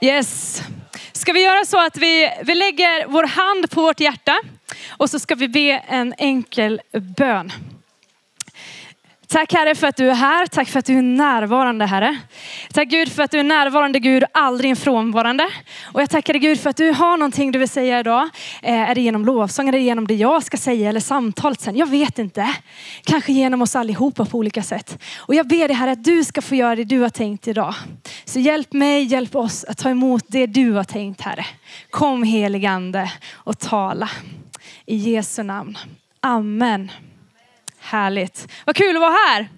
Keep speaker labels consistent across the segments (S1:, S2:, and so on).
S1: Yes. Ska vi göra så att vi, vi lägger vår hand på vårt hjärta och så ska vi be en enkel bön. Tack Herre för att du är här. Tack för att du är närvarande Herre. Tack Gud för att du är närvarande Gud, aldrig en frånvarande. Och jag tackar dig Gud för att du har någonting du vill säga idag. Eh, är det genom lovsång, är det genom det jag ska säga eller samtalet sen? Jag vet inte. Kanske genom oss allihopa på olika sätt. Och jag ber dig Herre att du ska få göra det du har tänkt idag. Så hjälp mig, hjälp oss att ta emot det du har tänkt Herre. Kom heligande och tala. I Jesu namn. Amen. Härligt. Vad kul att vara här.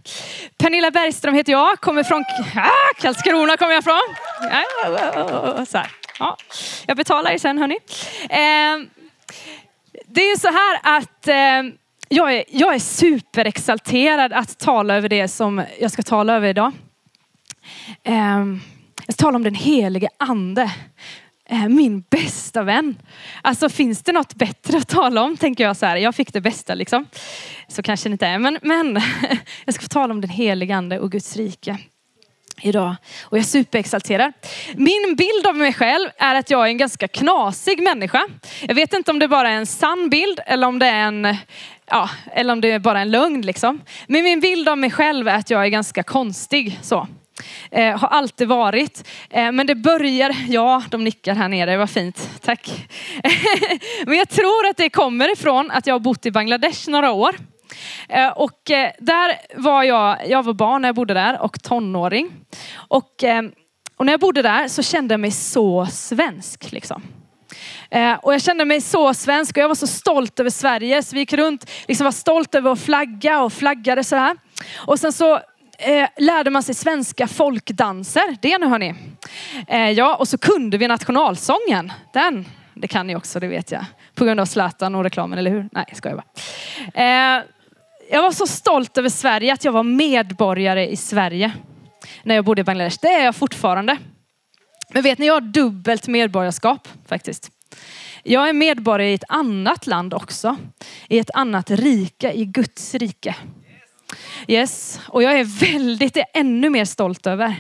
S1: Pernilla Bergström heter jag, kommer från ah, Karlskrona kommer jag från. Ah, så här. Ja. Jag betalar er sen hörni. Eh, det är ju så här att eh, jag, är, jag är superexalterad att tala över det som jag ska tala över idag. Eh, jag ska tala om den helige ande Eh, min bästa vän. Alltså finns det något bättre att tala om tänker jag så här. Jag fick det bästa liksom. Så kanske det inte är. Men, men jag ska få tala om den helige ande och Guds rike idag. Och jag är superexalterad. Min bild av mig själv är att jag är en ganska knasig människa. Jag vet inte om det bara är en sann bild eller om det är en Ja, eller om det är bara en lögn liksom. Men min bild av mig själv är att jag är ganska konstig. Så. Eh, har alltid varit. Eh, men det börjar, ja de nickar här nere, vad fint, tack. men jag tror att det kommer ifrån att jag har bott i Bangladesh några år. Eh, och eh, där var jag, jag var barn när jag bodde där och tonåring. Och, eh, och när jag bodde där så kände jag mig så svensk liksom. Eh, och jag kände mig så svensk och jag var så stolt över Sverige. Så vi gick runt, liksom var stolt över vår flagga och flaggade så här. Och sen så eh, lärde man sig svenska folkdanser. Det nu hörni. Eh, ja, och så kunde vi nationalsången. Den, det kan ni också, det vet jag. På grund av Zlatan och reklamen, eller hur? Nej, jag skojar bara. Eh, jag var så stolt över Sverige, att jag var medborgare i Sverige. När jag bodde i Bangladesh. Det är jag fortfarande. Men vet ni, jag har dubbelt medborgarskap faktiskt. Jag är medborgare i ett annat land också. I ett annat rike, i Guds rike. Yes, och jag är väldigt, är ännu mer stolt över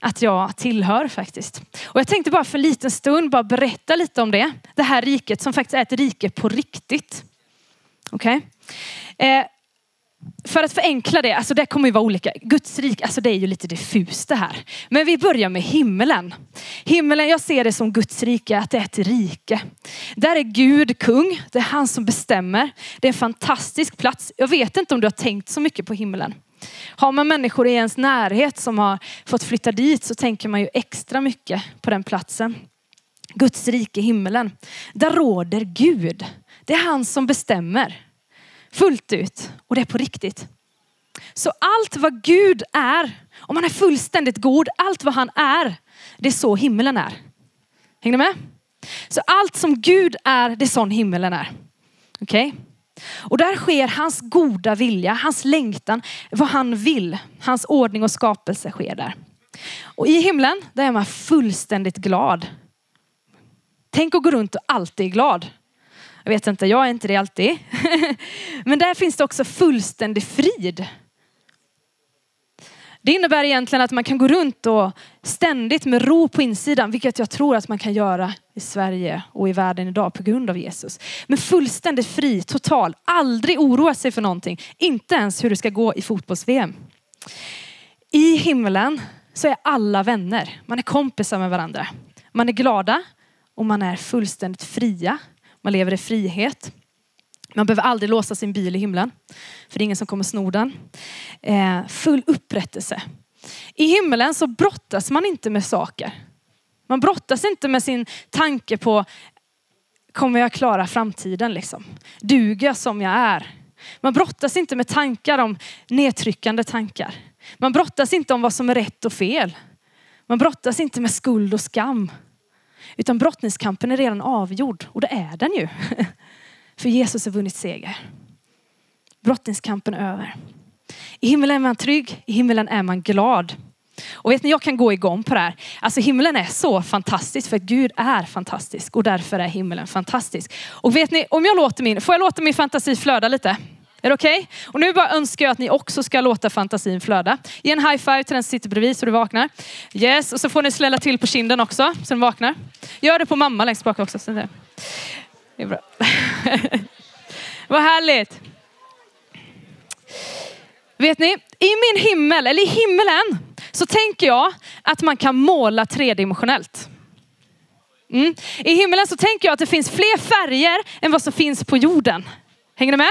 S1: att jag tillhör faktiskt. Och jag tänkte bara för en liten stund bara berätta lite om det. Det här riket som faktiskt är ett rike på riktigt. Okej? Okay? Eh, för att förenkla det, alltså det kommer ju vara olika. Guds rike, alltså det är ju lite diffust det här. Men vi börjar med himmelen. Himmelen, jag ser det som Guds rike, att det är ett rike. Där är Gud kung, det är han som bestämmer. Det är en fantastisk plats. Jag vet inte om du har tänkt så mycket på himmelen. Har man människor i ens närhet som har fått flytta dit så tänker man ju extra mycket på den platsen. Guds rike, himmelen. Där råder Gud. Det är han som bestämmer fullt ut och det är på riktigt. Så allt vad Gud är, om han är fullständigt god, allt vad han är, det är så himmelen är. Hänger ni med? Så allt som Gud är, det är sån himmelen är. Okej? Okay? Och där sker hans goda vilja, hans längtan, vad han vill. Hans ordning och skapelse sker där. Och i himlen, där är man fullständigt glad. Tänk att gå runt och alltid är glad. Jag vet inte, jag är inte det alltid. Men där finns det också fullständig frid. Det innebär egentligen att man kan gå runt och ständigt med ro på insidan, vilket jag tror att man kan göra i Sverige och i världen idag på grund av Jesus. Men fullständigt fri, total, aldrig oroa sig för någonting, inte ens hur det ska gå i fotbolls-VM. I himlen så är alla vänner, man är kompisar med varandra. Man är glada och man är fullständigt fria man lever i frihet. Man behöver aldrig låsa sin bil i himlen. För det är ingen som kommer sno den. Eh, full upprättelse. I himlen så brottas man inte med saker. Man brottas inte med sin tanke på, kommer jag klara framtiden liksom? Duger jag som jag är? Man brottas inte med tankar om nedtryckande tankar. Man brottas inte om vad som är rätt och fel. Man brottas inte med skuld och skam. Utan brottningskampen är redan avgjord och det är den ju. För Jesus har vunnit seger. Brottningskampen är över. I himlen är man trygg, i himlen är man glad. Och vet ni, jag kan gå igång på det här. Alltså himlen är så fantastisk för att Gud är fantastisk och därför är himlen fantastisk. Och vet ni, om jag låter min, får jag låta min fantasi flöda lite? Är det okej? Okay? Och nu bara önskar jag att ni också ska låta fantasin flöda. Ge en high five till den som sitter bredvid så du vaknar. Yes, och så får ni slälla till på kinden också så den vaknar. Gör det på mamma längst bak också. Så det är bra. Vad härligt. Vet ni, i min himmel, eller i himmelen, så tänker jag att man kan måla tredimensionellt. Mm. I himmelen så tänker jag att det finns fler färger än vad som finns på jorden. Hänger ni med?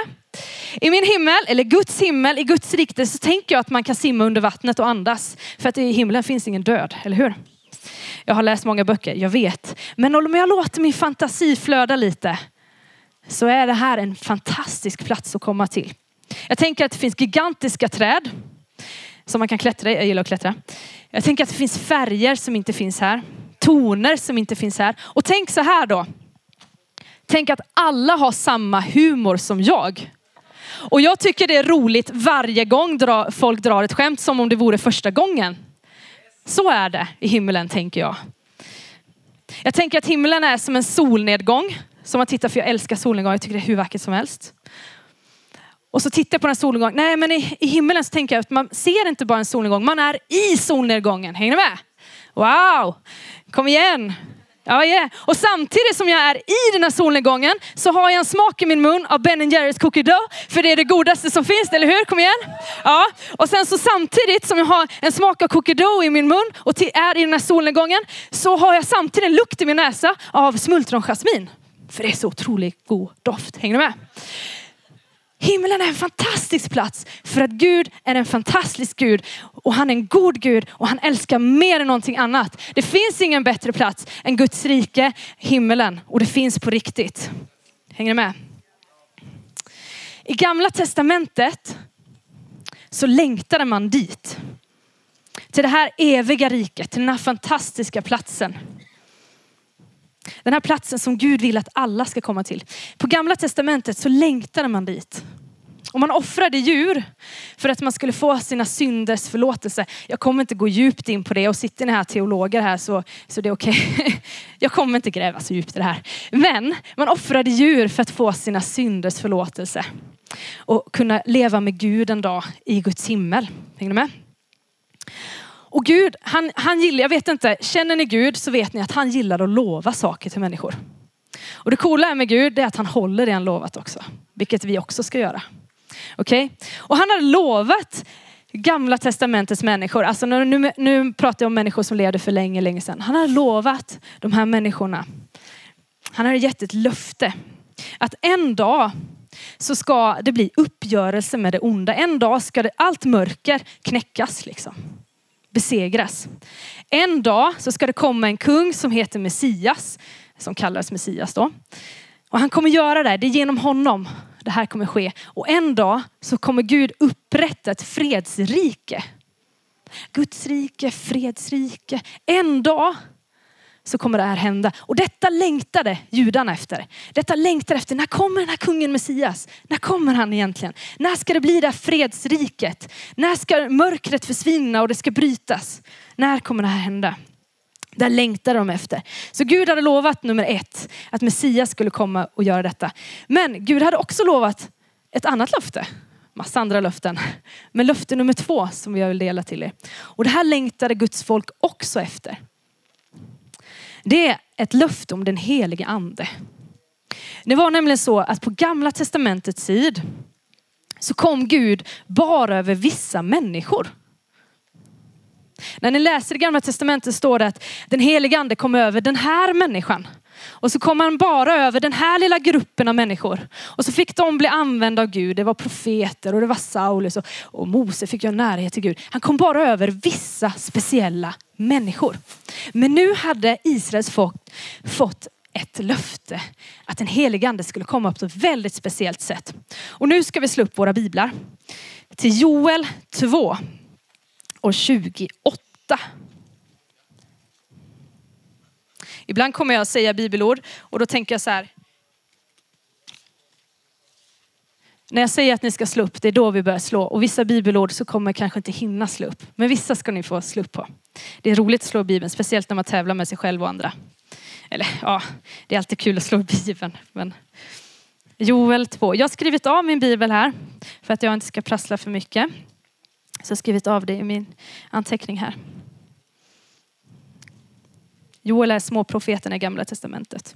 S1: I min himmel, eller Guds himmel, i Guds rikte så tänker jag att man kan simma under vattnet och andas. För att i himlen finns ingen död, eller hur? Jag har läst många böcker, jag vet. Men om jag låter min fantasi flöda lite så är det här en fantastisk plats att komma till. Jag tänker att det finns gigantiska träd som man kan klättra i. Jag gillar att klättra. Jag tänker att det finns färger som inte finns här. Toner som inte finns här. Och tänk så här då. Tänk att alla har samma humor som jag. Och jag tycker det är roligt varje gång folk drar ett skämt som om det vore första gången. Så är det i himlen tänker jag. Jag tänker att himlen är som en solnedgång. Som man tittar för jag älskar solnedgång, jag tycker det är hur vackert som helst. Och så tittar jag på den solnedgången. Nej men i, i himlen så tänker jag att man ser inte bara en solnedgång, man är i solnedgången. Hänger ni med? Wow, kom igen. Ja, yeah. Och samtidigt som jag är i den här solnedgången så har jag en smak i min mun av Ben Jerrys cookie dough. För det är det godaste som finns, eller hur? Kom igen. Ja. Och sen så samtidigt som jag har en smak av cookie dough i min mun och är i den här solnedgången så har jag samtidigt en lukt i min näsa av smultronjasmin. För det är så otroligt god doft. Hänger du med? Himlen är en fantastisk plats för att Gud är en fantastisk Gud och han är en god Gud och han älskar mer än någonting annat. Det finns ingen bättre plats än Guds rike, himmelen och det finns på riktigt. Hänger ni med? I gamla testamentet så längtade man dit. Till det här eviga riket, till den här fantastiska platsen. Den här platsen som Gud vill att alla ska komma till. På gamla testamentet så längtade man dit. Och man offrade djur för att man skulle få sina synders förlåtelse. Jag kommer inte gå djupt in på det och sitter ni här teologer här så, så det är okej. Okay. Jag kommer inte gräva så djupt i det här. Men man offrade djur för att få sina synders förlåtelse. Och kunna leva med Gud en dag i Guds himmel. Hänger ni med? Och Gud, han, han gillar, jag vet inte, känner ni Gud så vet ni att han gillar att lova saker till människor. Och det coola med Gud är att han håller det han lovat också. Vilket vi också ska göra. Okej? Okay? Och han har lovat gamla testamentets människor, alltså nu, nu pratar jag om människor som levde för länge, länge sedan. Han har lovat de här människorna, han har gett ett löfte att en dag så ska det bli uppgörelse med det onda. En dag ska det, allt mörker knäckas liksom besegras. En dag så ska det komma en kung som heter Messias, som kallas Messias då. Och han kommer göra det, det är genom honom det här kommer ske. Och en dag så kommer Gud upprätta ett fredsrike. Guds rike, fredsrike. En dag så kommer det här hända. Och detta längtade judarna efter. Detta längtade efter, när kommer den här kungen Messias? När kommer han egentligen? När ska det bli det här fredsriket? När ska mörkret försvinna och det ska brytas? När kommer det här hända? Där längtade de efter. Så Gud hade lovat nummer ett, att Messias skulle komma och göra detta. Men Gud hade också lovat ett annat löfte. Massa andra löften. Men löfte nummer två som jag vill dela till er. Och det här längtade Guds folk också efter. Det är ett löfte om den helige ande. Det var nämligen så att på gamla testamentets tid så kom Gud bara över vissa människor. När ni läser det gamla testamentet står det att den helige ande kom över den här människan. Och så kom han bara över den här lilla gruppen av människor. Och så fick de bli använda av Gud. Det var profeter och det var Saulus och, och Mose fick göra närhet till Gud. Han kom bara över vissa speciella människor. Men nu hade Israels folk fått ett löfte att den helige ande skulle komma på ett väldigt speciellt sätt. Och nu ska vi slå upp våra biblar till Joel 2 och 28. Ibland kommer jag säga bibelord och då tänker jag så här. När jag säger att ni ska slå upp, det är då vi börjar slå. Och vissa bibelord så kommer jag kanske inte hinna slå upp. Men vissa ska ni få slå upp på. Det är roligt att slå Bibeln, speciellt när man tävlar med sig själv och andra. Eller ja, det är alltid kul att slå Bibeln. Men Joel 2. Jag har skrivit av min bibel här för att jag inte ska prassla för mycket. Så jag har skrivit av det i min anteckning här. Joel är småprofeten i gamla testamentet.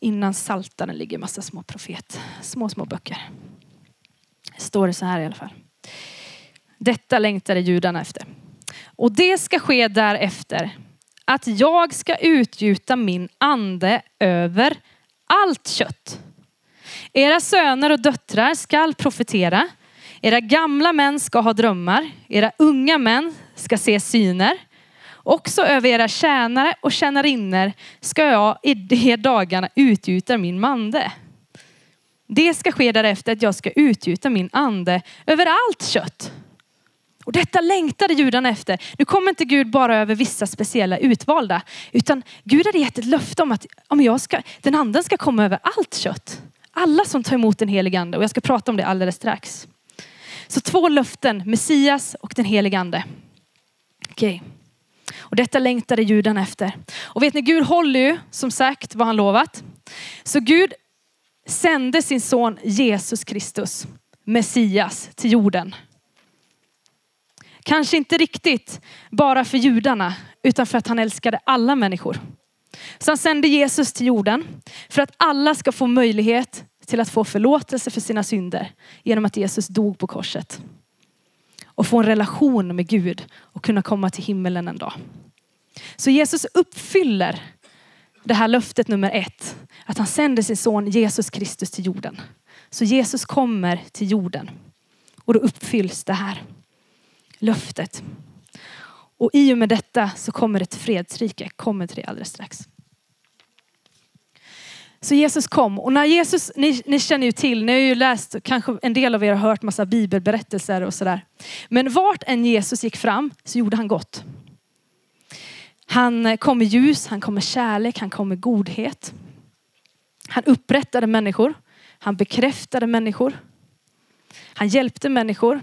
S1: Innan saltaren ligger massa små profet, små små böcker. Står det så här i alla fall. Detta längtade judarna efter. Och det ska ske därefter att jag ska utgjuta min ande över allt kött. Era söner och döttrar skall profetera. Era gamla män ska ha drömmar. Era unga män ska se syner. Också över era tjänare och tjänarinnor ska jag i de dagarna utgjuta min mande. Det ska ske därefter att jag ska utgjuta min ande över allt kött. Och detta längtade judarna efter. Nu kommer inte Gud bara över vissa speciella utvalda, utan Gud hade gett ett löfte om att om jag ska, den anden ska komma över allt kött. Alla som tar emot den helige ande och jag ska prata om det alldeles strax. Så två löften, Messias och den helige ande. Okej. Okay. Och detta längtade judarna efter. Och vet ni, Gud håller ju som sagt vad han lovat. Så Gud sände sin son Jesus Kristus, Messias, till jorden. Kanske inte riktigt bara för judarna, utan för att han älskade alla människor. Så han sände Jesus till jorden för att alla ska få möjlighet till att få förlåtelse för sina synder genom att Jesus dog på korset. Och få en relation med Gud och kunna komma till himmelen en dag. Så Jesus uppfyller det här löftet nummer ett. Att han sänder sin son Jesus Kristus till jorden. Så Jesus kommer till jorden. Och då uppfylls det här löftet. Och i och med detta så kommer ett fredsrike. Kommer till det alldeles strax. Så Jesus kom och när Jesus, ni, ni, känner ju till, ni har ju läst, kanske en del av er har hört massa bibelberättelser och sådär. Men vart än Jesus gick fram så gjorde han gott. Han kom med ljus, han kom med kärlek, han kom med godhet. Han upprättade människor, han bekräftade människor. Han hjälpte människor,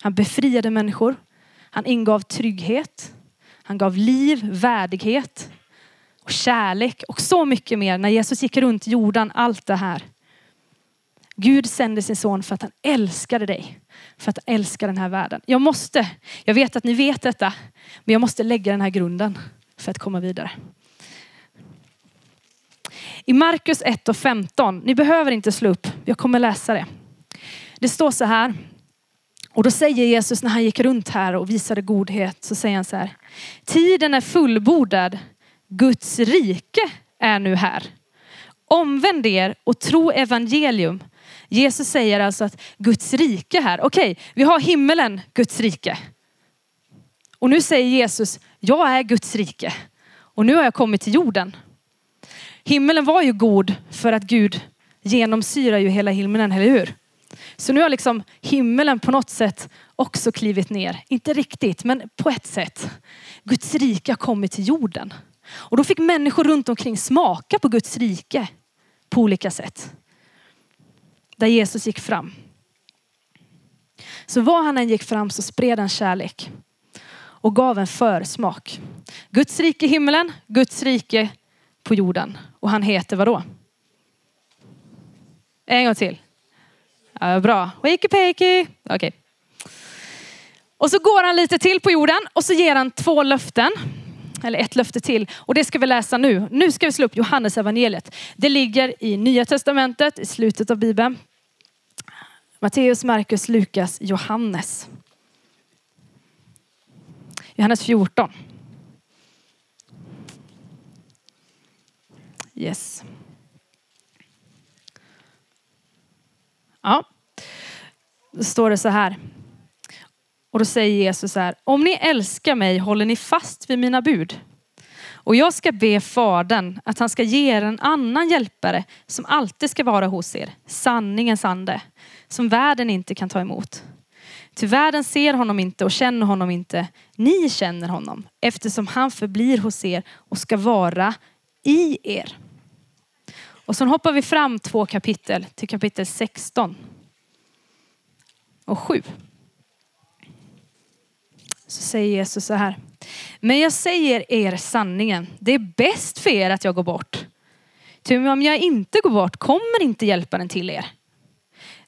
S1: han befriade människor. Han ingav trygghet. Han gav liv, värdighet och kärlek och så mycket mer. När Jesus gick runt jorden, allt det här. Gud sände sin son för att han älskade dig. För att han älskar den här världen. Jag måste, jag vet att ni vet detta, men jag måste lägga den här grunden för att komma vidare. I Markus 1 och 15, ni behöver inte slå upp, jag kommer läsa det. Det står så här, och då säger Jesus när han gick runt här och visade godhet så säger han så här. Tiden är fullbordad. Guds rike är nu här. Omvänd er och tro evangelium. Jesus säger alltså att Guds rike här. Okej, okay, vi har himmelen, Guds rike. Och nu säger Jesus, jag är Guds rike. Och nu har jag kommit till jorden. Himmelen var ju god för att Gud genomsyrar ju hela himmelen, eller hur? Så nu har liksom himmelen på något sätt också klivit ner. Inte riktigt, men på ett sätt. Guds rike har kommit till jorden. Och då fick människor runt omkring smaka på Guds rike på olika sätt. Där Jesus gick fram. Så var han än gick fram så spred han kärlek och gav en försmak. Guds rike i himmelen, Guds rike på jorden. Och han heter vadå? En gång till. Ja, bra. Wakey pakey. Okej. Okay. Och så går han lite till på jorden och så ger han två löften. Eller ett löfte till. Och det ska vi läsa nu. Nu ska vi slå upp Johannes evangeliet. Det ligger i Nya Testamentet, i slutet av Bibeln. Matteus, Markus, Lukas, Johannes. Johannes 14. Yes. Ja, då står det så här. Och då säger Jesus så här, om ni älskar mig håller ni fast vid mina bud. Och jag ska be fadern att han ska ge er en annan hjälpare som alltid ska vara hos er, sanningens ande, som världen inte kan ta emot. Ty världen ser honom inte och känner honom inte. Ni känner honom eftersom han förblir hos er och ska vara i er. Och så hoppar vi fram två kapitel till kapitel 16 och 7. Så säger Jesus så här. Men jag säger er sanningen. Det är bäst för er att jag går bort. Ty om jag inte går bort kommer inte hjälparen till er.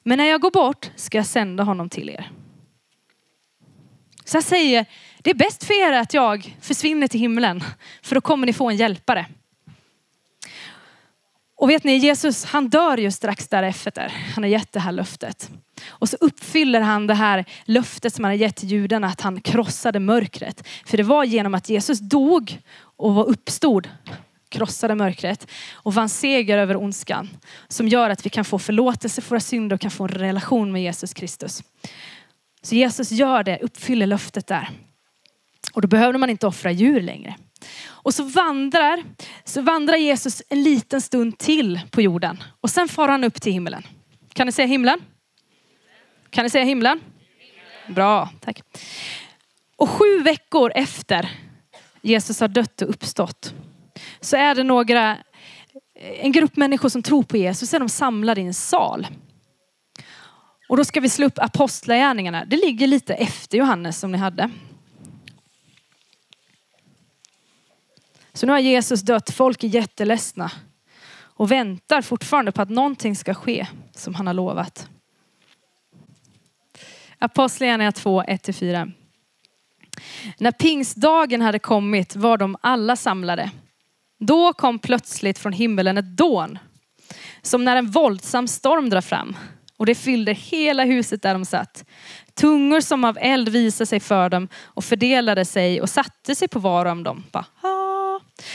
S1: Men när jag går bort ska jag sända honom till er. Så jag säger, det är bäst för er att jag försvinner till himlen, för då kommer ni få en hjälpare. Och vet ni, Jesus han dör ju strax därefter. Han har gett det här löftet. Och så uppfyller han det här löftet som han har gett judarna att han krossade mörkret. För det var genom att Jesus dog och var uppstod, krossade mörkret och vann seger över ondskan. Som gör att vi kan få förlåtelse för våra synder och kan få en relation med Jesus Kristus. Så Jesus gör det, uppfyller löftet där. Och då behöver man inte offra djur längre. Och så vandrar, så vandrar Jesus en liten stund till på jorden och sen far han upp till himlen. Kan ni se himlen? Kan ni säga himlen? Bra, tack. Och sju veckor efter Jesus har dött och uppstått så är det några, eh, en grupp människor som tror på Jesus, är de samlade i en sal. Och då ska vi slå upp apostlagärningarna. Det ligger lite efter Johannes som ni hade. Så nu har Jesus dött, folk är jätteledsna och väntar fortfarande på att någonting ska ske som han har lovat. Apostlagärningarna 2, 1-4. När pingstdagen hade kommit var de alla samlade. Då kom plötsligt från himmelen ett dån, som när en våldsam storm drar fram. Och det fyllde hela huset där de satt. Tungor som av eld visade sig för dem och fördelade sig och satte sig på var och en av dem. Bara,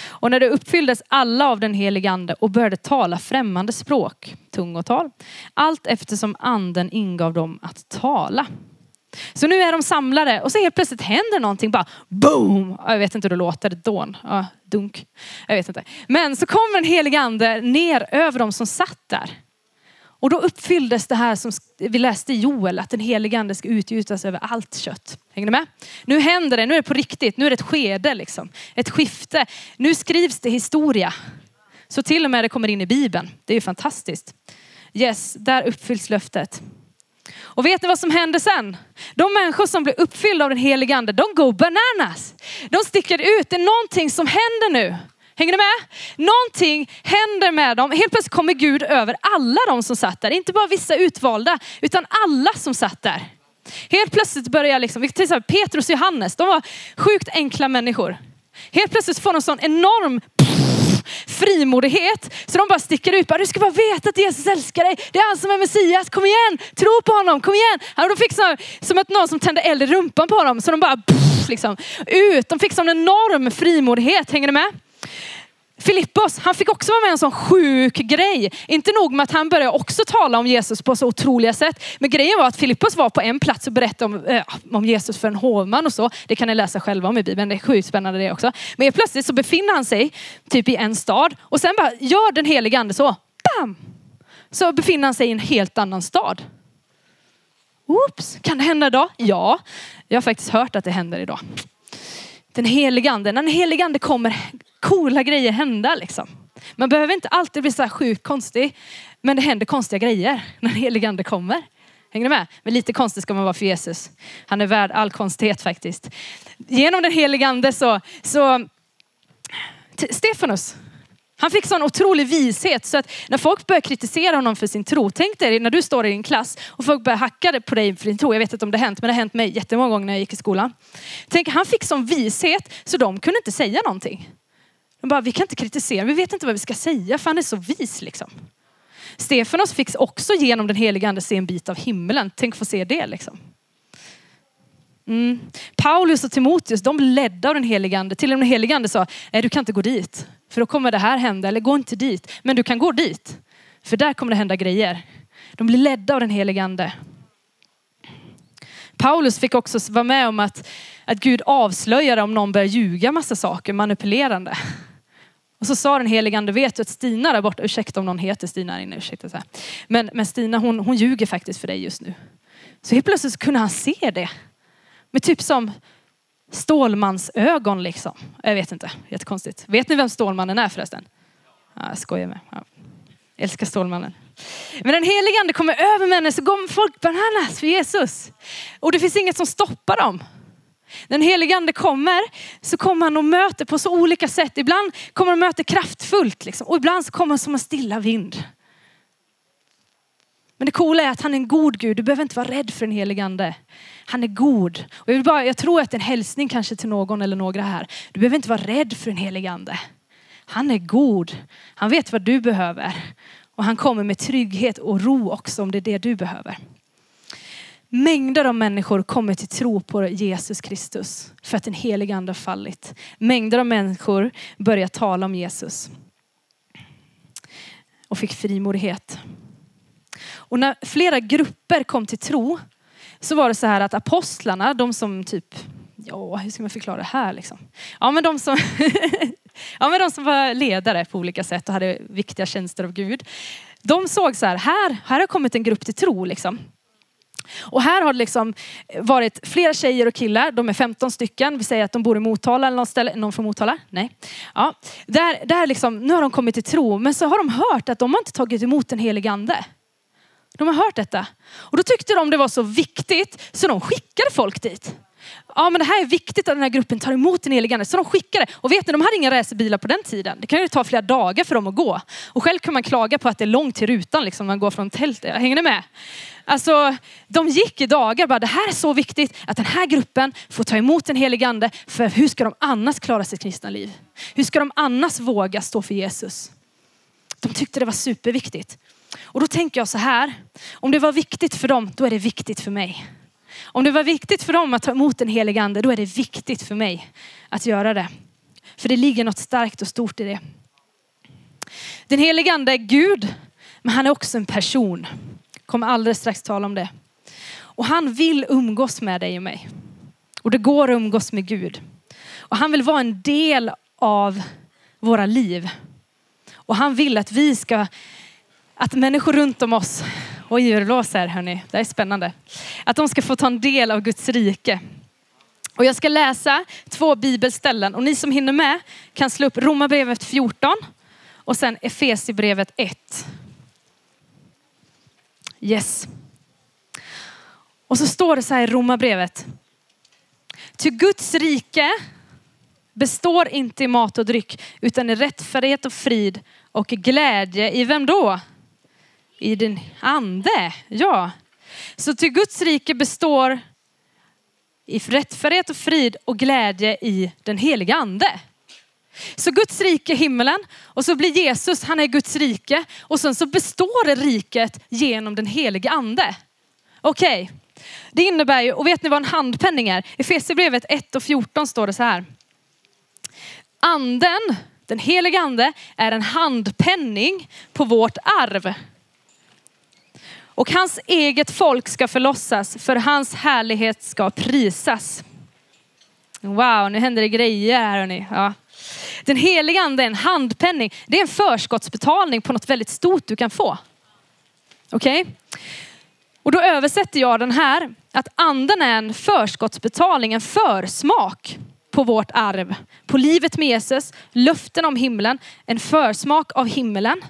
S1: och när det uppfylldes alla av den helige ande och började tala främmande språk, tungotal, allt eftersom anden ingav dem att tala. Så nu är de samlade och så helt plötsligt händer någonting bara boom. Jag vet inte hur det låter, dån, ja, dunk. Jag vet inte. Men så kommer den helige ande ner över dem som satt där. Och då uppfylldes det här som vi läste i Joel, att den helige ande ska utgjutas över allt kött. Hänger ni med? Nu händer det, nu är det på riktigt, nu är det ett skede liksom. Ett skifte. Nu skrivs det historia. Så till och med det kommer in i Bibeln. Det är ju fantastiskt. Yes, där uppfylls löftet. Och vet ni vad som händer sen? De människor som blir uppfyllda av den helige ande, de går bananas. De sticker ut, det är någonting som händer nu. Hänger ni med? Någonting händer med dem. Helt plötsligt kommer Gud över alla de som satt där. Inte bara vissa utvalda, utan alla som satt där. Helt plötsligt börjar liksom, till exempel Petrus och Johannes, de var sjukt enkla människor. Helt plötsligt får de sån enorm frimodighet. Så de bara sticker ut. Bara, du ska bara veta att Jesus älskar dig. Det är han som är Messias. Kom igen, tro på honom, kom igen. de fick så, som att någon som tände eld i rumpan på dem. Så de bara liksom, ut. De fick sån enorm frimodighet. Hänger ni med? Filippos, han fick också vara med om en sån sjuk grej. Inte nog med att han började också tala om Jesus på så otroliga sätt. Men grejen var att Filippos var på en plats och berättade om, äh, om Jesus för en hovman och så. Det kan ni läsa själva om i Bibeln, det är sjukt spännande det också. Men plötsligt så befinner han sig typ i en stad och sen bara gör den helige ande så, bam! Så befinner han sig i en helt annan stad. Oops, kan det hända idag? Ja, jag har faktiskt hört att det händer idag. Den helige ande, när den helige ande kommer coola grejer hända liksom. Man behöver inte alltid bli så här sjukt konstig, men det händer konstiga grejer när den helige ande kommer. Hänger ni med? Men lite konstig ska man vara för Jesus. Han är värd all konstighet faktiskt. Genom den helige ande så, så Stefanus, han fick sån otrolig vishet så att när folk börjar kritisera honom för sin tro, tänk dig när du står i din klass och folk börjar hacka på dig för din tro. Jag vet inte om det har hänt, men det har hänt mig jättemånga gånger när jag gick i skolan. Tänk, han fick sån vishet så de kunde inte säga någonting. De bara, vi kan inte kritisera, vi vet inte vad vi ska säga för han är så vis liksom. Stefanos fick också genom den heliga ande se en bit av himlen. Tänk få se det liksom. Mm. Paulus och Timoteus, de ledde ledda av den heliga ande. Till och med den heliga ande sa, nej du kan inte gå dit. För då kommer det här hända, eller gå inte dit. Men du kan gå dit. För där kommer det hända grejer. De blir ledda av den helige ande. Paulus fick också vara med om att, att Gud avslöjade om någon börjar ljuga massa saker, manipulerande. Och så sa den helige ande, vet du att Stina där borta, ursäkta om någon heter Stina här inne, ursäkta så här. Men, men Stina hon, hon ljuger faktiskt för dig just nu. Så helt plötsligt så kunde han se det. Med typ som Stålmansögon liksom. Jag vet inte, jättekonstigt. Vet ni vem Stålmannen är förresten? Ja, jag skojar med. Ja. älskar Stålmannen. Men den helige ande kommer över männen så går folk bananas för Jesus. Och det finns inget som stoppar dem. När den helige ande kommer så kommer han och möter på så olika sätt. Ibland kommer han och möter kraftfullt liksom. och ibland så kommer han som en stilla vind. Men det coola är att han är en god Gud. Du behöver inte vara rädd för den helige ande. Han är god. Och jag, vill bara, jag tror att det är en hälsning kanske till någon eller några här. Du behöver inte vara rädd för den helige ande. Han är god. Han vet vad du behöver. Och han kommer med trygghet och ro också om det är det du behöver. Mängder av människor kommer till tro på Jesus Kristus för att den heliga ande har fallit. Mängder av människor börjar tala om Jesus och fick frimodighet. Och när flera grupper kom till tro så var det så här att apostlarna, de som typ, ja hur ska man förklara det här liksom? Ja men de som, ja, men de som var ledare på olika sätt och hade viktiga tjänster av Gud. De såg så här, här, här har kommit en grupp till tro liksom. Och här har det liksom varit flera tjejer och killar, de är 15 stycken. Vi säger att de bor i Motala eller något ställe. Någon från Motala? Nej. Ja. Där, där liksom, nu har de kommit till tro, men så har de hört att de har inte tagit emot den helige ande. De har hört detta. Och då tyckte de det var så viktigt så de skickade folk dit. Ja men det här är viktigt att den här gruppen tar emot den helige ande. Så de skickade. Och vet ni, de hade inga racerbilar på den tiden. Det kan ju ta flera dagar för dem att gå. Och själv kan man klaga på att det är långt till rutan liksom, man går från tältet. Hänger ni med? Alltså, de gick i dagar bara, det här är så viktigt att den här gruppen får ta emot den helige ande. För hur ska de annars klara sitt kristna liv? Hur ska de annars våga stå för Jesus? De tyckte det var superviktigt. Och då tänker jag så här, om det var viktigt för dem, då är det viktigt för mig. Om det var viktigt för dem att ta emot den helige ande, då är det viktigt för mig att göra det. För det ligger något starkt och stort i det. Den helige ande är Gud, men han är också en person. Jag kommer alldeles strax tala om det. Och han vill umgås med dig och mig. Och det går att umgås med Gud. Och han vill vara en del av våra liv. Och han vill att vi ska att människor runt om oss, oj hur det blåser hörni, det är spännande. Att de ska få ta en del av Guds rike. Och jag ska läsa två bibelställen och ni som hinner med kan slå upp Romarbrevet 14 och sen Efesierbrevet 1. Yes. Och så står det så här i Romarbrevet. Till Guds rike består inte i mat och dryck utan i rättfärdighet och frid och glädje i vem då? I din ande. Ja. Så till Guds rike består i rättfärdighet och frid och glädje i den heliga ande. Så Guds rike är himmelen och så blir Jesus, han är Guds rike och sen så består riket genom den heliga ande. Okej, okay. det innebär ju, och vet ni vad en handpenning är? I Fesebrevet 1 och 14 står det så här. Anden, den heliga ande, är en handpenning på vårt arv. Och hans eget folk ska förlossas, för hans härlighet ska prisas. Wow, nu händer det grejer här hörni. Ja. Den heliga ande är en handpenning. Det är en förskottsbetalning på något väldigt stort du kan få. Okej? Okay? Och då översätter jag den här att anden är en förskottsbetalning, en försmak på vårt arv. På livet med Jesus, löften om himlen, en försmak av himlen.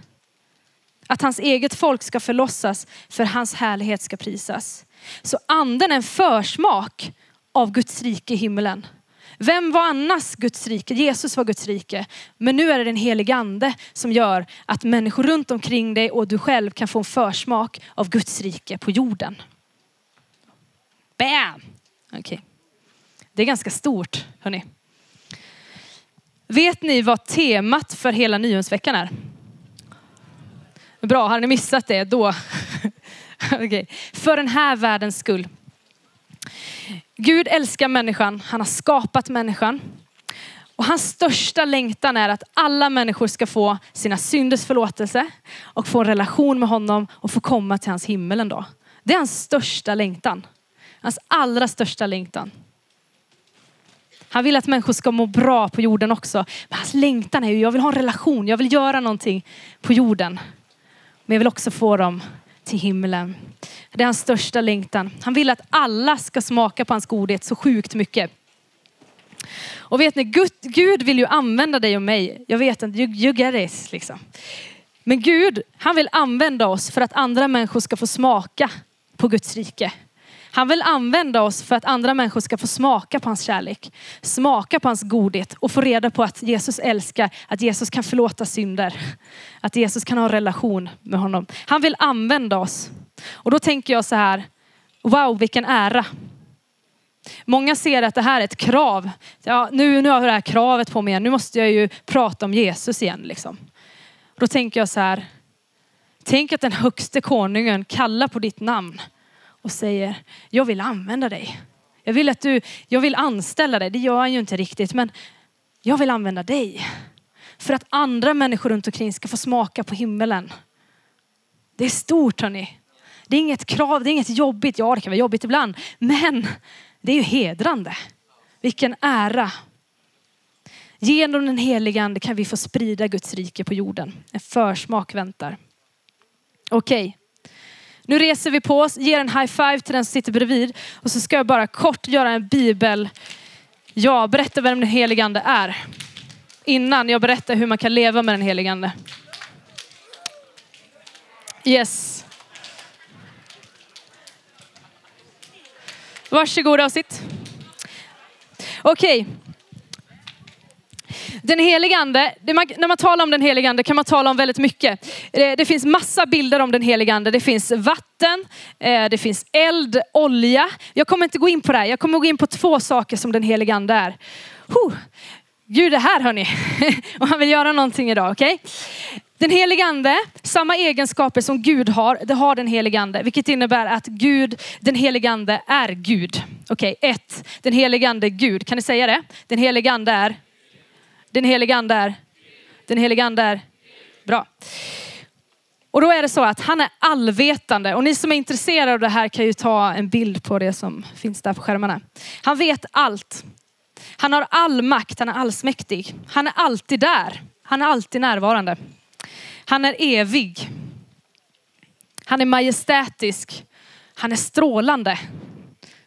S1: Att hans eget folk ska förlossas för hans härlighet ska prisas. Så anden är en försmak av Guds rike i himlen. Vem var annars Guds rike? Jesus var Guds rike. Men nu är det den helige ande som gör att människor runt omkring dig och du själv kan få en försmak av Guds rike på jorden. Bam! Okay. Det är ganska stort, hörni. Vet ni vad temat för hela nyhetsveckan är? Bra, har ni missat det då? okay. För den här världens skull. Gud älskar människan, han har skapat människan. Och hans största längtan är att alla människor ska få sina synders förlåtelse och få en relation med honom och få komma till hans himmel en dag. Det är hans största längtan. Hans allra största längtan. Han vill att människor ska må bra på jorden också. Men hans längtan är ju, jag vill ha en relation, jag vill göra någonting på jorden. Men jag vill också få dem till himlen. Det är hans största längtan. Han vill att alla ska smaka på hans godhet så sjukt mycket. Och vet ni, Gud, Gud vill ju använda dig och mig. Jag vet inte, you, you get it liksom. Men Gud, han vill använda oss för att andra människor ska få smaka på Guds rike. Han vill använda oss för att andra människor ska få smaka på hans kärlek, smaka på hans godhet och få reda på att Jesus älskar, att Jesus kan förlåta synder, att Jesus kan ha en relation med honom. Han vill använda oss. Och då tänker jag så här, wow vilken ära. Många ser att det här är ett krav. Ja, nu, nu har jag det här kravet på mig igen. Nu måste jag ju prata om Jesus igen. Liksom. Då tänker jag så här. Tänk att den högste konungen kallar på ditt namn och säger, jag vill använda dig. Jag vill att du, jag vill anställa dig. Det gör han ju inte riktigt, men jag vill använda dig. För att andra människor runt omkring ska få smaka på himmelen. Det är stort hörni. Det är inget krav, det är inget jobbigt. Ja, det kan vara jobbigt ibland, men det är ju hedrande. Vilken ära. Genom den heliga ande kan vi få sprida Guds rike på jorden. En försmak väntar. Okej. Okay. Nu reser vi på oss, ger en high five till den som sitter bredvid och så ska jag bara kort göra en bibel, ja berätta vem den helige ande är. Innan jag berättar hur man kan leva med den helige ande. Yes. Varsågoda och sitt. Okej. Okay. Den helige ande, när man talar om den helige ande kan man tala om väldigt mycket. Eh, det finns massa bilder om den helige ande. Det finns vatten, eh, det finns eld, olja. Jag kommer inte gå in på det här. Jag kommer gå in på två saker som den helige ande är. Gud är här hörni. Och han vill göra någonting idag, okej? Okay? Den helige ande, samma egenskaper som Gud har, det har den helige ande. Vilket innebär att Gud, den helige ande är Gud. Okej, okay, ett. Den helige ande är Gud. Kan ni säga det? Den helige ande är den heliga ande är? Den heliga ande är? Bra. Och då är det så att han är allvetande och ni som är intresserade av det här kan ju ta en bild på det som finns där på skärmarna. Han vet allt. Han har all makt, han är allsmäktig. Han är alltid där. Han är alltid närvarande. Han är evig. Han är majestätisk. Han är strålande.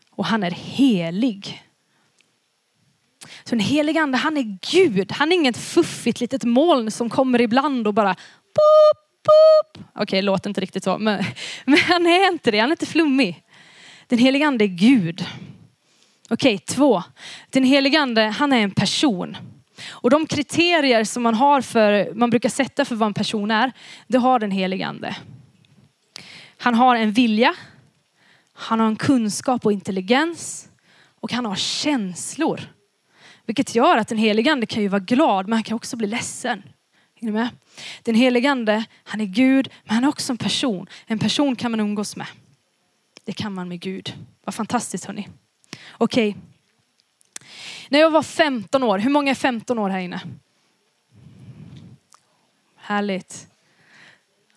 S1: Och han är helig. Så den helige ande, han är Gud. Han är inget fuffigt litet moln som kommer ibland och bara boop, boop. Okej, okay, låter inte riktigt så, men, men han är inte det. Han är inte flummig. Den helige ande är Gud. Okej, okay, två. Den helige ande, han är en person. Och de kriterier som man har för, man brukar sätta för vad en person är, det har den helige ande. Han har en vilja, han har en kunskap och intelligens och han har känslor. Vilket gör att den helige ande kan ju vara glad men han kan också bli ledsen. Hänger med? Den helige ande, han är Gud men han är också en person. En person kan man umgås med. Det kan man med Gud. Vad fantastiskt hörni. Okej. Okay. När jag var 15 år, hur många är 15 år här inne? Härligt.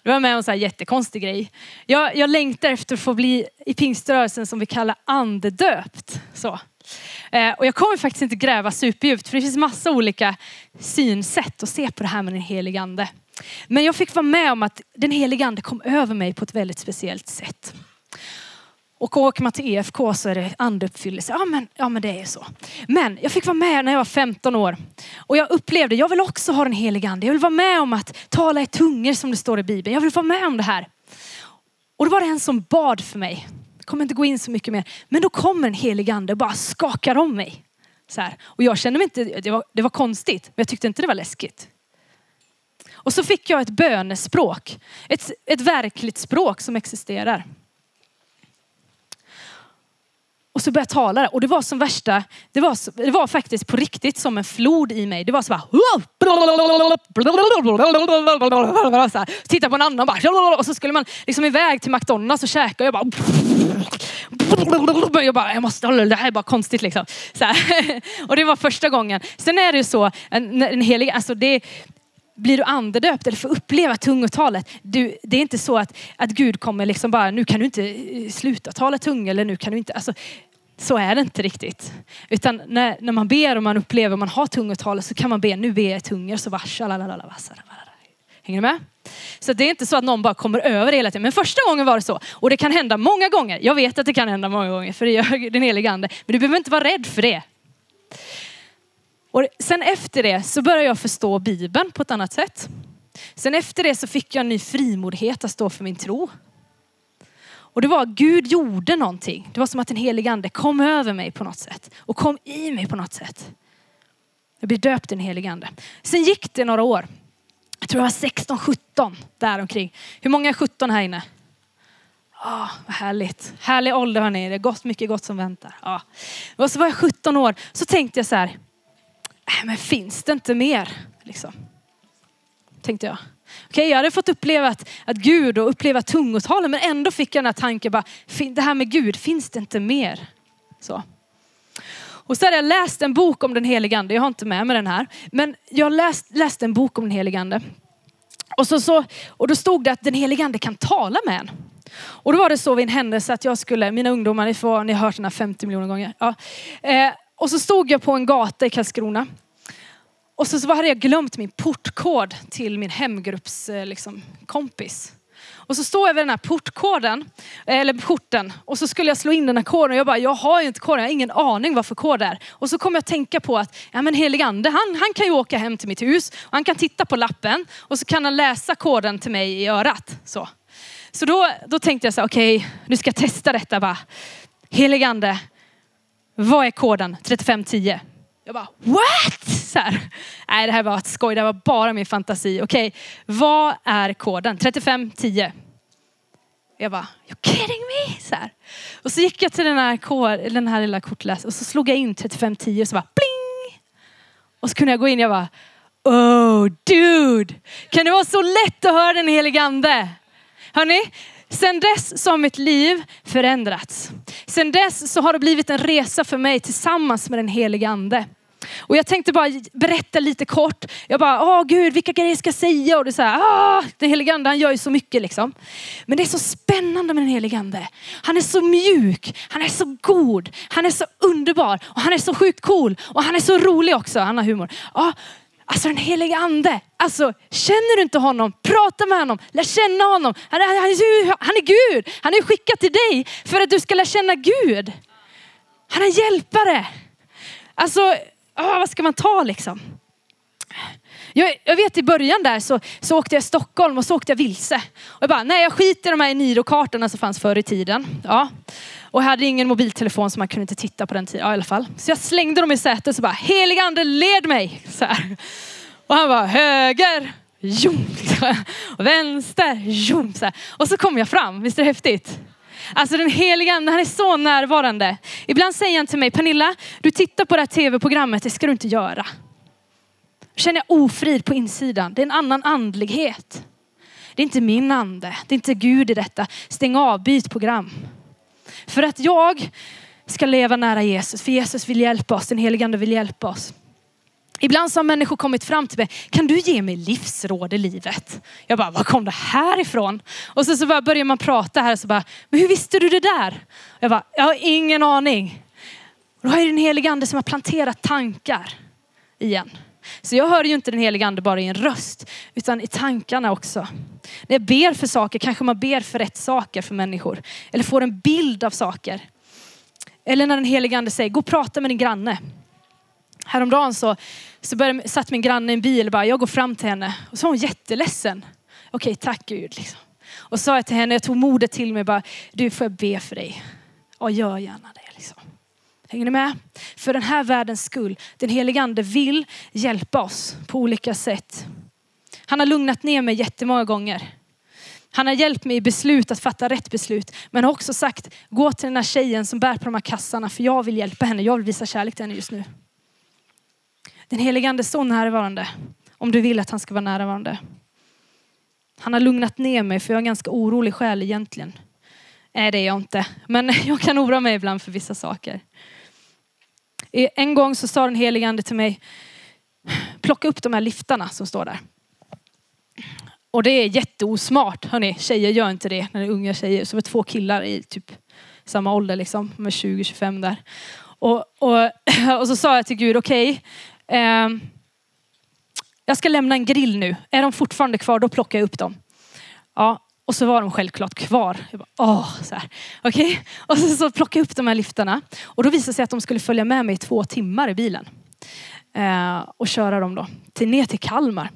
S1: Du var med om en så här jättekonstig grej. Jag, jag längtar efter att få bli i pingströrelsen som vi kallar andedöpt. Så. Eh, och jag kommer faktiskt inte gräva superdjupt för det finns massa olika synsätt att se på det här med den helige ande. Men jag fick vara med om att den helige ande kom över mig på ett väldigt speciellt sätt. Och åker man till EFK så är det andeuppfyllelse. Ja men, ja men det är så. Men jag fick vara med när jag var 15 år. Och jag upplevde, jag vill också ha den helige ande. Jag vill vara med om att tala i tungor som det står i Bibeln. Jag vill vara med om det här. Och då var det en som bad för mig kommer inte gå in så mycket mer. Men då kommer en helig ande och bara skakar om mig. Så här. Och jag kände mig inte, det var, det var konstigt, men jag tyckte inte det var läskigt. Och så fick jag ett bönespråk, ett, ett verkligt språk som existerar. Och så började jag tala och det var som värsta, det var, det var faktiskt på riktigt som en flod i mig. Det var så bara, så här, titta på en annan bara, och så skulle man liksom iväg till McDonalds och käka och jag bara, jag bara, jag måste, det här är bara konstigt liksom. Så här. Och det var första gången. Sen är det ju så, en, en helig, alltså det, blir du andedöpt eller får uppleva tungotalet. Du, det är inte så att, att Gud kommer liksom bara, nu kan du inte eh, sluta tala tunga eller nu kan du inte, alltså, så är det inte riktigt. Utan när, när man ber och man upplever att man har tungotalet så kan man be, nu ber jag i tungor så varsha, Hänger ni med? Så det är inte så att någon bara kommer över det hela tiden. Men första gången var det så. Och det kan hända många gånger. Jag vet att det kan hända många gånger för det gör den helige ande. Men du behöver inte vara rädd för det. Och sen efter det så började jag förstå Bibeln på ett annat sätt. Sen efter det så fick jag en ny frimodighet att stå för min tro. Och det var Gud gjorde någonting. Det var som att en helig ande kom över mig på något sätt och kom i mig på något sätt. Jag blev döpt i en helig ande. Sen gick det några år. Jag tror jag var 16, 17 däromkring. Hur många är 17 här inne? Ja, oh, vad härligt. Härlig ålder hörni. Det är gott, mycket gott som väntar. Ja. Och så var jag 17 år. Så tänkte jag så här. Äh, men finns det inte mer? Liksom. Tänkte jag. Okej, okay, jag hade fått uppleva att, att Gud och uppleva tungotalen men ändå fick jag den här tanken bara, det här med Gud, finns det inte mer? Så. Och så hade jag läst en bok om den helige ande. Jag har inte med mig den här. Men jag läst, läste en bok om den helige ande. Och, så, så, och då stod det att den helige ande kan tala med en. Och då var det så vid en händelse att jag skulle, mina ungdomar, ni, får, ni har hört den här 50 miljoner gånger. Ja. Eh, och så stod jag på en gata i Karlskrona. Och så, så hade jag glömt min portkod till min hemgrupps eh, liksom, kompis. Och så står jag vid den här portkoden, eh, eller porten, och så skulle jag slå in den här koden och jag bara, jag har ju inte koden, jag har ingen aning vad för kod det är. Och så kommer jag att tänka på att, ja men helig ande, han, han kan ju åka hem till mitt hus och han kan titta på lappen och så kan han läsa koden till mig i örat. Så, så då, då tänkte jag så okej, okay, nu ska jag testa detta bara. Helig ande, vad är koden 3510? Jag bara, what? Så. Nej, det här var ett skoj, det var bara min fantasi. Okej, okay. vad är koden? 3510. Jag bara, you're kidding me? Så här. Och så gick jag till den här, kod, den här lilla kortläsaren och så slog jag in 3510 och så bara bling! Och så kunde jag gå in och jag bara, oh dude! Kan det vara så lätt att höra den helige ande? Hörni, sen dess så har mitt liv förändrats. Sen dess så har det blivit en resa för mig tillsammans med den helige ande. Och jag tänkte bara berätta lite kort. Jag bara, åh gud, vilka grejer ska jag säga? Och det är så här, ah, den helige ande han gör ju så mycket liksom. Men det är så spännande med den helige ande. Han är så mjuk, han är så god, han är så underbar och han är så sjukt cool och han är så rolig också. Han har humor. Ah, Alltså den helige ande, alltså känner du inte honom, prata med honom, lär känna honom. Han är, han är, han är Gud, han är skickad till dig för att du ska lära känna Gud. Han är hjälpare. Alltså ah, vad ska man ta liksom? Jag, jag, vet i början där så, så åkte jag i Stockholm och så åkte jag vilse. Och jag bara, nej jag skiter i de här Eniro-kartorna som fanns förr i tiden. Ja. Och jag hade ingen mobiltelefon så man kunde inte titta på den tiden. Ja, i alla fall. Så jag slängde dem i sätet och så bara, helig ande led mig. Så här. Och han var höger, jom, och vänster, jom. Så här. Och så kom jag fram, visst är det häftigt? Alltså den heliga ande, han är så närvarande. Ibland säger han till mig, Pernilla, du tittar på det här tv-programmet, det ska du inte göra. Känner jag ofrid på insidan. Det är en annan andlighet. Det är inte min ande, det är inte Gud i detta. Stäng av, byt program. För att jag ska leva nära Jesus, för Jesus vill hjälpa oss, den helige ande vill hjälpa oss. Ibland så har människor kommit fram till mig, kan du ge mig livsråd i livet? Jag bara, var kom det här ifrån? Och så, så bara börjar man prata här och så bara, men hur visste du det där? Jag bara, jag har ingen aning. Och då har ju den helige ande som har planterat tankar igen. Så jag hör ju inte den helige ande bara i en röst, utan i tankarna också. När jag ber för saker, kanske man ber för rätt saker för människor. Eller får en bild av saker. Eller när den helige ande säger, gå och prata med din granne. Häromdagen så, så började, satt min granne i en bil och bara, jag går fram till henne. Och så var hon jätteledsen. Okej, tack Gud. Liksom. Och så sa jag till henne, jag tog modet till mig bara, du får jag be för dig? Ja, gör gärna det. Liksom. Hänger ni med? För den här världens skull. Den helige ande vill hjälpa oss på olika sätt. Han har lugnat ner mig jättemånga gånger. Han har hjälpt mig i beslut att fatta rätt beslut. Men har också sagt, gå till den här tjejen som bär på de här kassarna för jag vill hjälpa henne. Jag vill visa kärlek till henne just nu. Den helige ande så närvarande. Om du vill att han ska vara närvarande. Han har lugnat ner mig för jag är en ganska orolig själ egentligen. Nej det är jag inte. Men jag kan oroa mig ibland för vissa saker. En gång så sa den helige ande till mig, plocka upp de här liftarna som står där. Och det är jätteosmart, hörni. Tjejer gör inte det när det är unga tjejer. Så det var två killar i typ samma ålder liksom, med 20-25 där. Och, och, och så sa jag till Gud, okej, okay, Eh, jag ska lämna en grill nu. Är de fortfarande kvar, då plockar jag upp dem. Ja, och så var de självklart kvar. Jag bara, åh, så här. Okay? Och så, så plockade jag upp de här liftarna. Och då visade det sig att de skulle följa med mig i två timmar i bilen. Eh, och köra dem då till, ner till Kalmar.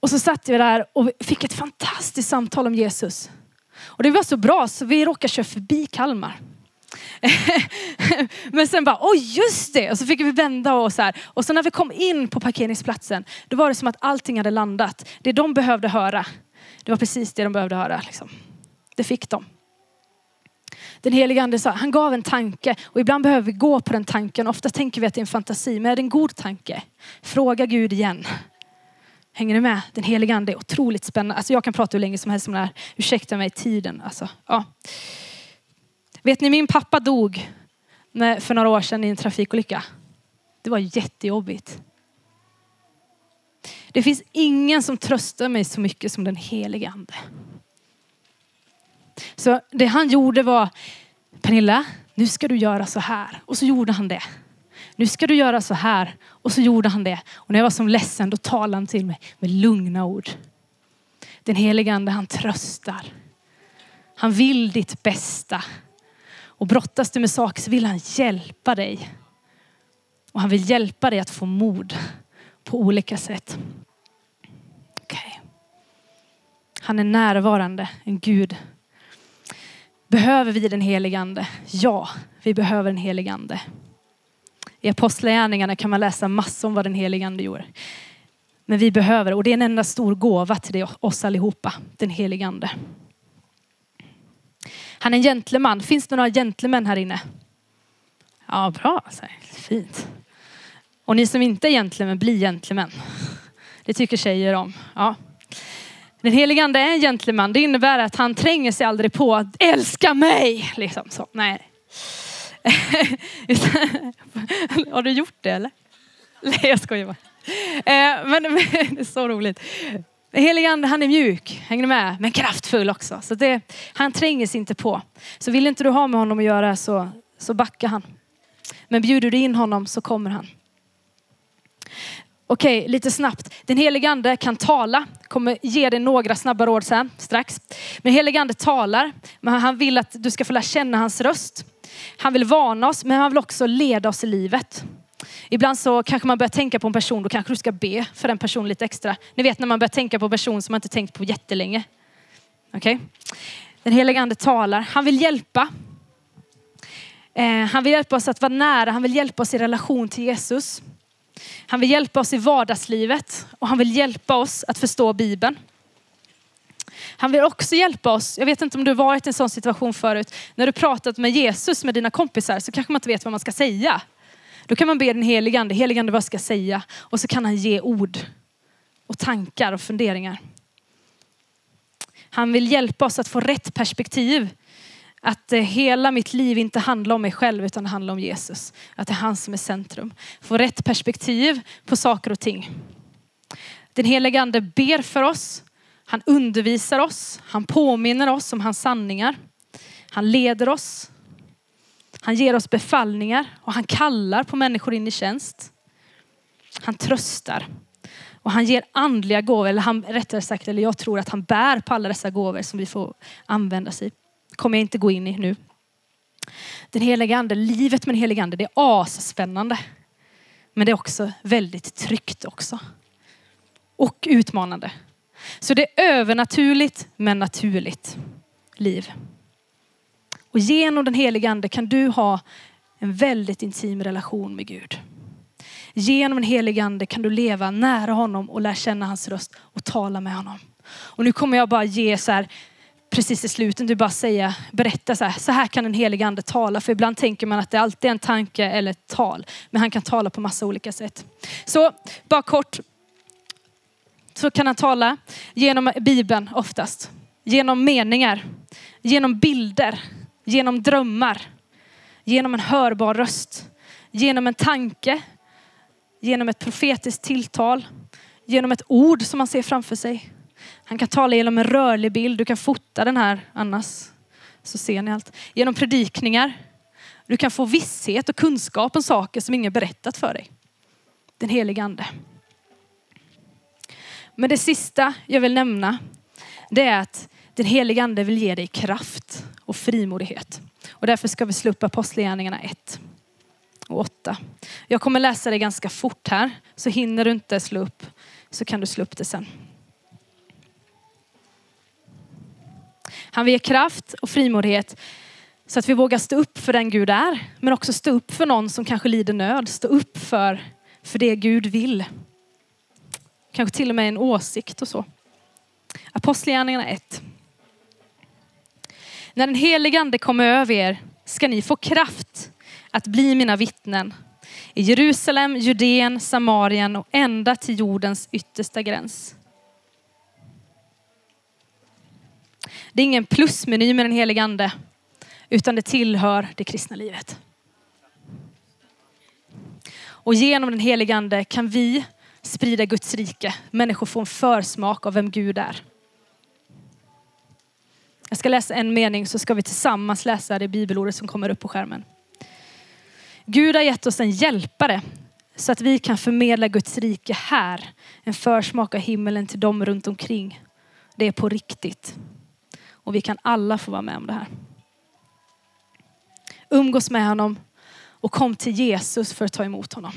S1: Och så satt vi där och fick ett fantastiskt samtal om Jesus. Och det var så bra så vi råkade köra förbi Kalmar. Men sen bara, oj just det! Och så fick vi vända och så här. Och så när vi kom in på parkeringsplatsen, då var det som att allting hade landat. Det de behövde höra, det var precis det de behövde höra. Liksom. Det fick de. Den helige ande sa, han gav en tanke och ibland behöver vi gå på den tanken. Ofta tänker vi att det är en fantasi, men är det en god tanke? Fråga Gud igen. Hänger ni med? Den helige ande är otroligt spännande. Alltså jag kan prata hur länge som helst om det här. Ursäkta mig tiden. Alltså, ja. Vet ni, min pappa dog för några år sedan i en trafikolycka. Det var jättejobbigt. Det finns ingen som tröstar mig så mycket som den helige ande. Så det han gjorde var, Pernilla, nu ska du göra så här. Och så gjorde han det. Nu ska du göra så här. Och så gjorde han det. Och när jag var som ledsen då talade han till mig med lugna ord. Den helige ande han tröstar. Han vill ditt bästa. Och brottas du med saker så vill han hjälpa dig. Och han vill hjälpa dig att få mod på olika sätt. Okay. Han är närvarande, en Gud. Behöver vi den helige ande? Ja, vi behöver den helige ande. I Apostlagärningarna kan man läsa massor om vad den helige ande gjorde. Men vi behöver, och det är en enda stor gåva till oss allihopa, den helige ande. Han är en gentleman. Finns det några gentlemän här inne? Ja, bra. Fint. Och ni som inte är gentlemän, bli gentlemän. Det tycker tjejer om. Ja. Den helige ande är en gentleman. Det innebär att han tränger sig aldrig på att älska mig. Liksom så. Nej. Har du gjort det eller? Nej, jag skojar bara. Eh, men, men det är så roligt. Helige ande han är mjuk, hänger ni med? Men kraftfull också. Så det, han tränger sig inte på. Så vill inte du ha med honom att göra så, så backar han. Men bjuder du in honom så kommer han. Okej, lite snabbt. Den helige ande kan tala. Kommer ge dig några snabba råd sen strax. Men helige ande talar. Men han vill att du ska få lära känna hans röst. Han vill varna oss, men han vill också leda oss i livet. Ibland så kanske man börjar tänka på en person, då kanske du ska be för den personen lite extra. Ni vet när man börjar tänka på en person som man inte tänkt på jättelänge. Okej? Okay? Den heliga ande talar. Han vill hjälpa. Eh, han vill hjälpa oss att vara nära. Han vill hjälpa oss i relation till Jesus. Han vill hjälpa oss i vardagslivet och han vill hjälpa oss att förstå Bibeln. Han vill också hjälpa oss. Jag vet inte om du varit i en sån situation förut. När du pratat med Jesus med dina kompisar så kanske man inte vet vad man ska säga. Då kan man be den helige ande, helige ande vad ska jag säga? Och så kan han ge ord och tankar och funderingar. Han vill hjälpa oss att få rätt perspektiv. Att eh, hela mitt liv inte handlar om mig själv utan det handlar om Jesus. Att det är han som är centrum. Få rätt perspektiv på saker och ting. Den helige ande ber för oss. Han undervisar oss. Han påminner oss om hans sanningar. Han leder oss. Han ger oss befallningar och han kallar på människor in i tjänst. Han tröstar. Och han ger andliga gåvor, eller han, rättare sagt, eller jag tror att han bär på alla dessa gåvor som vi får använda sig kommer jag inte gå in i nu. Den heliga ande, livet med den heliga ande, det är asspännande. Men det är också väldigt tryggt också. Och utmanande. Så det är övernaturligt men naturligt liv. Och genom den heliga ande kan du ha en väldigt intim relation med Gud. Genom den heliga ande kan du leva nära honom och lära känna hans röst och tala med honom. Och nu kommer jag bara ge så här, precis i slutet, du bara säga, berätta så här, så här kan den helige ande tala. För ibland tänker man att det alltid är en tanke eller ett tal. Men han kan tala på massa olika sätt. Så bara kort, så kan han tala genom Bibeln oftast. Genom meningar, genom bilder, genom drömmar, genom en hörbar röst, genom en tanke, genom ett profetiskt tilltal, genom ett ord som man ser framför sig. Han kan tala genom en rörlig bild, du kan fota den här annars så ser ni allt. Genom predikningar. Du kan få visshet och kunskap om saker som ingen berättat för dig. Den helige ande. Men det sista jag vill nämna, det är att den helige ande vill ge dig kraft och frimodighet. Och därför ska vi slå upp Apostlagärningarna 1 och 8. Jag kommer läsa det ganska fort här, så hinner du inte slå upp så kan du slå upp det sen. Han vill ge kraft och frimodighet så att vi vågar stå upp för den Gud är, men också stå upp för någon som kanske lider nöd. Stå upp för, för det Gud vill. Kanske till och med en åsikt och så. Apostlagärningarna 1. När den helige ande kommer över er ska ni få kraft att bli mina vittnen i Jerusalem, Judeen, Samarien och ända till jordens yttersta gräns. Det är ingen plusmeny med den helige ande, utan det tillhör det kristna livet. Och genom den helige ande kan vi sprida Guds rike. Människor får en försmak av vem Gud är. Jag ska läsa en mening så ska vi tillsammans läsa det bibelordet som kommer upp på skärmen. Gud har gett oss en hjälpare så att vi kan förmedla Guds rike här. En försmak av himmelen till dem runt omkring. Det är på riktigt. Och vi kan alla få vara med om det här. Umgås med honom och kom till Jesus för att ta emot honom.